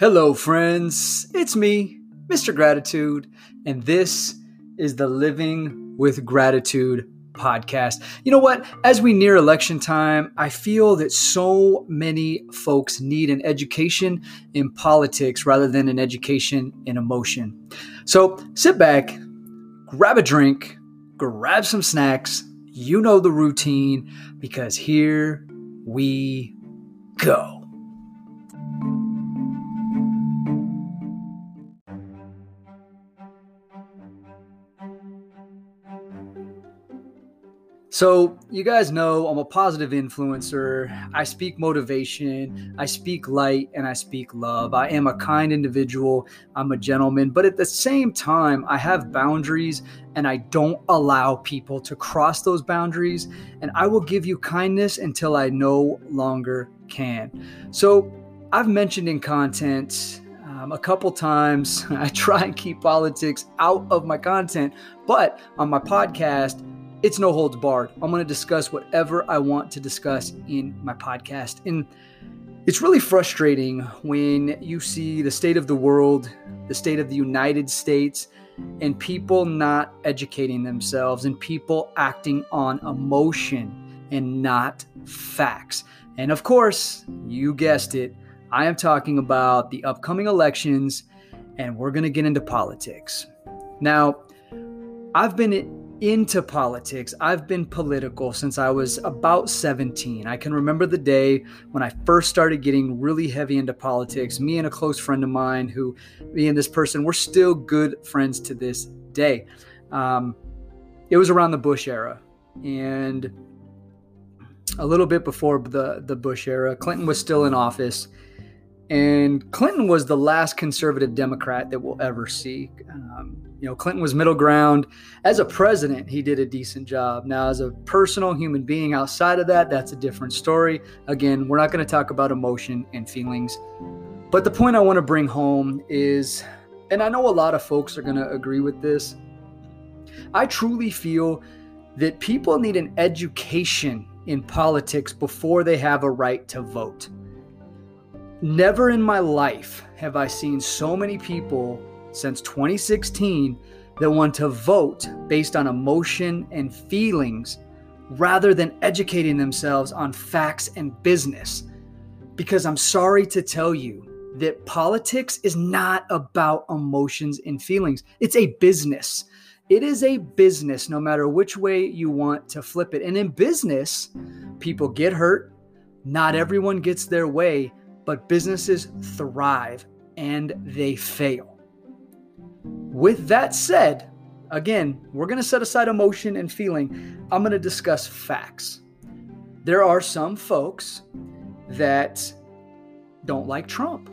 Hello, friends. It's me, Mr. Gratitude, and this is the Living with Gratitude podcast. You know what? As we near election time, I feel that so many folks need an education in politics rather than an education in emotion. So sit back, grab a drink, grab some snacks. You know the routine because here we go. So, you guys know I'm a positive influencer. I speak motivation, I speak light, and I speak love. I am a kind individual, I'm a gentleman, but at the same time, I have boundaries and I don't allow people to cross those boundaries. And I will give you kindness until I no longer can. So, I've mentioned in content um, a couple times, I try and keep politics out of my content, but on my podcast, it's no holds barred. I'm going to discuss whatever I want to discuss in my podcast. And it's really frustrating when you see the state of the world, the state of the United States, and people not educating themselves and people acting on emotion and not facts. And of course, you guessed it, I am talking about the upcoming elections and we're going to get into politics. Now, I've been into politics. I've been political since I was about 17. I can remember the day when I first started getting really heavy into politics. Me and a close friend of mine, who, me and this person, we're still good friends to this day. Um, it was around the Bush era. And a little bit before the, the Bush era, Clinton was still in office. And Clinton was the last conservative Democrat that we'll ever see. Um, you know, Clinton was middle ground. As a president, he did a decent job. Now, as a personal human being outside of that, that's a different story. Again, we're not going to talk about emotion and feelings. But the point I want to bring home is, and I know a lot of folks are going to agree with this, I truly feel that people need an education in politics before they have a right to vote. Never in my life have I seen so many people since 2016 that want to vote based on emotion and feelings rather than educating themselves on facts and business. Because I'm sorry to tell you that politics is not about emotions and feelings, it's a business. It is a business, no matter which way you want to flip it. And in business, people get hurt. Not everyone gets their way, but businesses thrive and they fail. With that said, again, we're going to set aside emotion and feeling. I'm going to discuss facts. There are some folks that don't like Trump.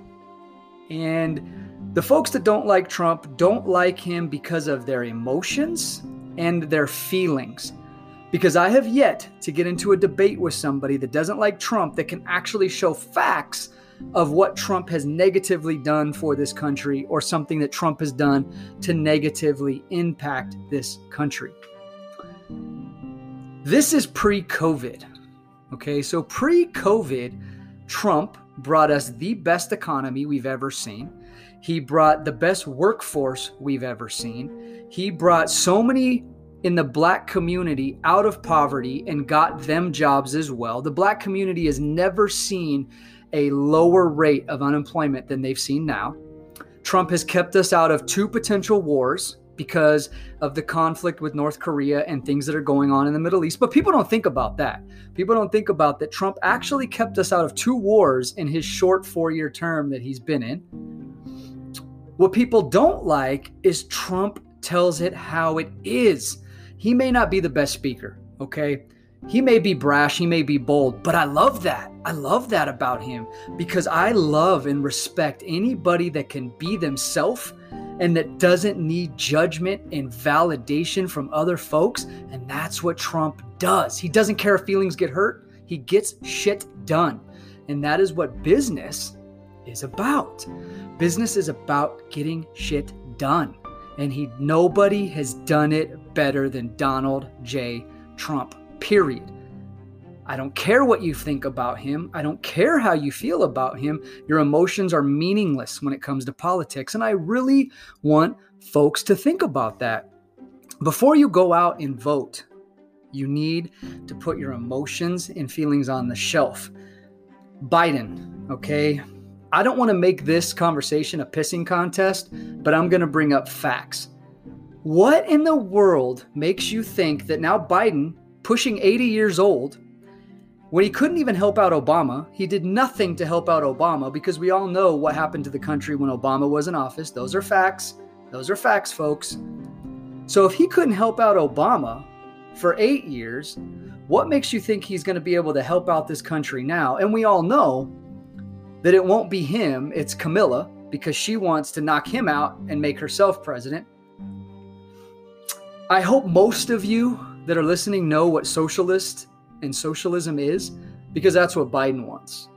And the folks that don't like Trump don't like him because of their emotions and their feelings. Because I have yet to get into a debate with somebody that doesn't like Trump that can actually show facts of what Trump has negatively done for this country or something that Trump has done to negatively impact this country. This is pre COVID. Okay, so pre COVID, Trump brought us the best economy we've ever seen. He brought the best workforce we've ever seen. He brought so many in the black community out of poverty and got them jobs as well. The black community has never seen a lower rate of unemployment than they've seen now. Trump has kept us out of two potential wars because of the conflict with North Korea and things that are going on in the Middle East. But people don't think about that. People don't think about that Trump actually kept us out of two wars in his short four year term that he's been in. What people don't like is Trump tells it how it is. He may not be the best speaker, okay? He may be brash, he may be bold, but I love that. I love that about him because I love and respect anybody that can be themselves and that doesn't need judgment and validation from other folks. And that's what Trump does. He doesn't care if feelings get hurt, he gets shit done. And that is what business is about. Business is about getting shit done. And he nobody has done it better than Donald J. Trump period. I don't care what you think about him. I don't care how you feel about him. Your emotions are meaningless when it comes to politics. And I really want folks to think about that. Before you go out and vote, you need to put your emotions and feelings on the shelf. Biden, okay? I don't want to make this conversation a pissing contest, but I'm going to bring up facts. What in the world makes you think that now Biden, pushing 80 years old, when he couldn't even help out Obama, he did nothing to help out Obama because we all know what happened to the country when Obama was in office. Those are facts. Those are facts, folks. So if he couldn't help out Obama for eight years, what makes you think he's going to be able to help out this country now? And we all know that it won't be him, it's Camilla, because she wants to knock him out and make herself president. I hope most of you that are listening know what socialist and socialism is, because that's what Biden wants.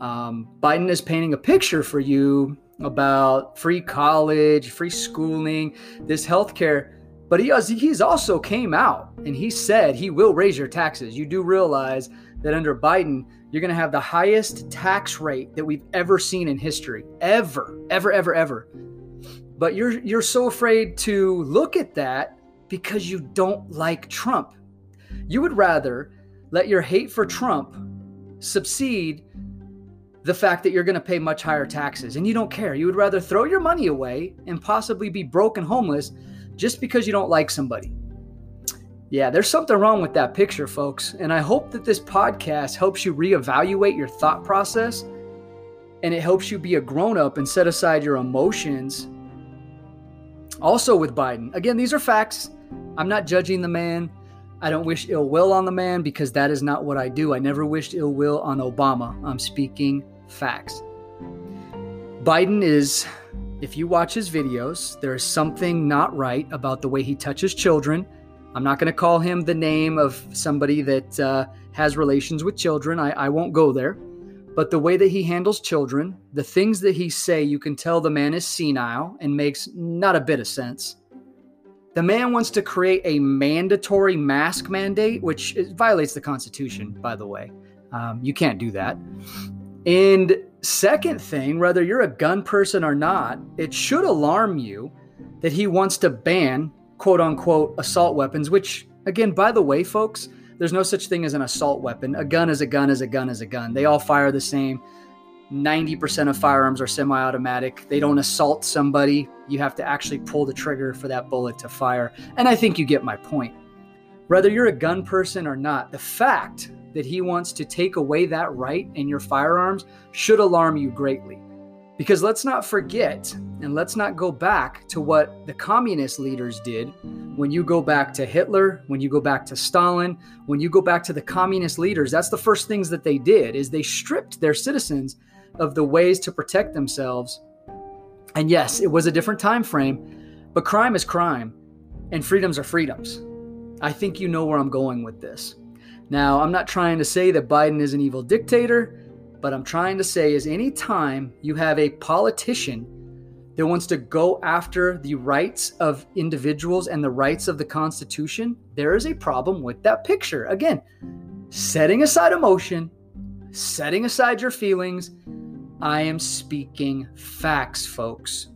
Um, Biden is painting a picture for you about free college, free schooling, this healthcare. But he has, he's also came out and he said he will raise your taxes. You do realize that under Biden, you're going to have the highest tax rate that we've ever seen in history, ever, ever, ever, ever. But you're you're so afraid to look at that because you don't like Trump. You would rather let your hate for Trump subside the fact that you're going to pay much higher taxes and you don't care. You would rather throw your money away and possibly be broke and homeless just because you don't like somebody. Yeah, there's something wrong with that picture, folks. And I hope that this podcast helps you reevaluate your thought process and it helps you be a grown up and set aside your emotions. Also, with Biden, again, these are facts. I'm not judging the man. I don't wish ill will on the man because that is not what I do. I never wished ill will on Obama. I'm speaking facts. Biden is, if you watch his videos, there is something not right about the way he touches children. I'm not going to call him the name of somebody that uh, has relations with children. I, I won't go there. But the way that he handles children, the things that he say, you can tell the man is senile and makes not a bit of sense. The man wants to create a mandatory mask mandate, which violates the Constitution, by the way. Um, you can't do that. And second thing, whether you're a gun person or not, it should alarm you that he wants to ban quote unquote assault weapons, which, again, by the way, folks, there's no such thing as an assault weapon. A gun is a gun is a gun is a gun. They all fire the same. 90% of firearms are semi automatic. They don't assault somebody. You have to actually pull the trigger for that bullet to fire. And I think you get my point. Whether you're a gun person or not, the fact that he wants to take away that right in your firearms should alarm you greatly. Because let's not forget and let's not go back to what the communist leaders did when you go back to Hitler, when you go back to Stalin, when you go back to the communist leaders, that's the first things that they did is they stripped their citizens of the ways to protect themselves. And yes, it was a different time frame, but crime is crime and freedoms are freedoms. I think you know where I'm going with this. Now, I'm not trying to say that Biden is an evil dictator, but I'm trying to say is anytime you have a politician that wants to go after the rights of individuals and the rights of the Constitution, there is a problem with that picture. Again, setting aside emotion, setting aside your feelings, I am speaking facts, folks.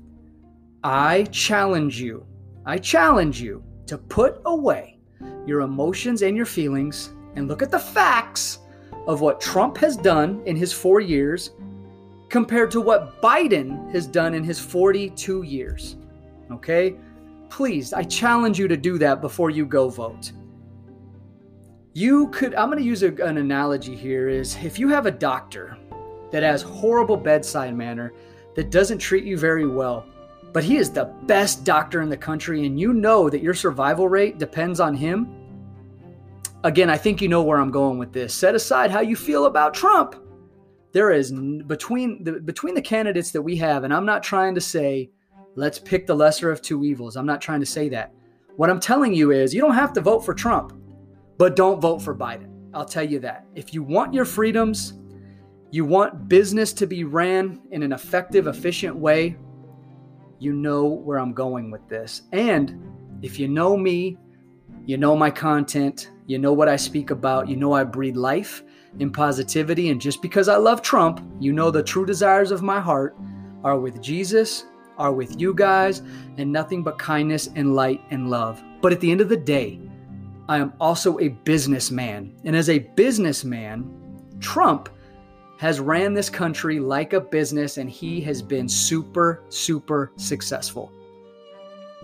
I challenge you, I challenge you to put away your emotions and your feelings and look at the facts of what Trump has done in his four years compared to what Biden has done in his 42 years. Okay? Please, I challenge you to do that before you go vote. You could, I'm going to use a, an analogy here is if you have a doctor that has horrible bedside manner, that doesn't treat you very well, but he is the best doctor in the country, and you know that your survival rate depends on him. Again, I think you know where I'm going with this. Set aside how you feel about Trump. There is between the between the candidates that we have, and I'm not trying to say let's pick the lesser of two evils. I'm not trying to say that. What I'm telling you is you don't have to vote for Trump, but don't vote for Biden. I'll tell you that. If you want your freedoms, you want business to be ran in an effective, efficient way, you know where I'm going with this. And if you know me, you know my content, You know what I speak about. You know I breathe life and positivity. And just because I love Trump, you know the true desires of my heart are with Jesus, are with you guys, and nothing but kindness and light and love. But at the end of the day, I am also a businessman. And as a businessman, Trump has ran this country like a business and he has been super, super successful.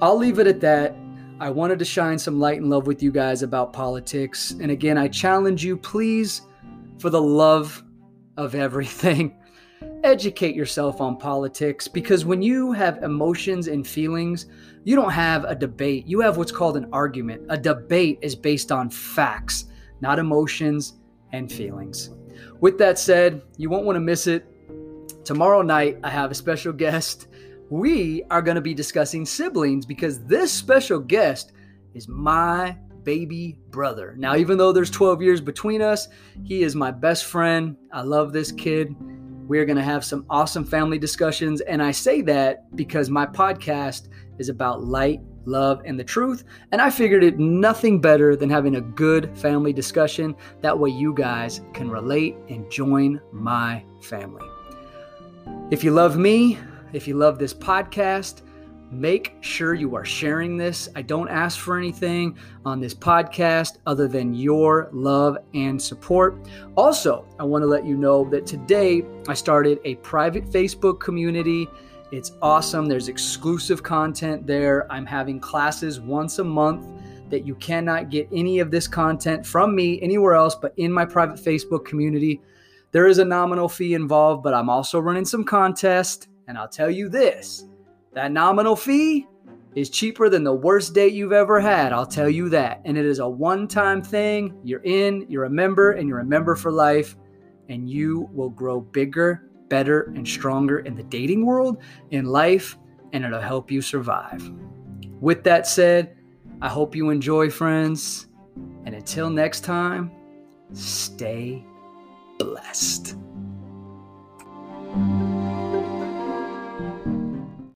I'll leave it at that. I wanted to shine some light and love with you guys about politics. And again, I challenge you, please, for the love of everything, educate yourself on politics because when you have emotions and feelings, you don't have a debate. You have what's called an argument. A debate is based on facts, not emotions and feelings. With that said, you won't want to miss it. Tomorrow night, I have a special guest. We are going to be discussing siblings because this special guest is my baby brother. Now, even though there's 12 years between us, he is my best friend. I love this kid. We're going to have some awesome family discussions. And I say that because my podcast is about light love, and the truth. And I figured it nothing better than having a good family discussion. That way, you guys can relate and join my family. If you love me, if you love this podcast, make sure you are sharing this. I don't ask for anything on this podcast other than your love and support. Also, I want to let you know that today I started a private Facebook community it's awesome. There's exclusive content there. I'm having classes once a month that you cannot get any of this content from me anywhere else but in my private Facebook community. There is a nominal fee involved, but I'm also running some contest. And I'll tell you this that nominal fee is cheaper than the worst date you've ever had. I'll tell you that. And it is a one time thing. You're in, you're a member, and you're a member for life. And you will grow bigger better and stronger in the dating world, in life, and it'll help you survive. With that said, I hope you enjoy, friends. And until next time, stay blessed.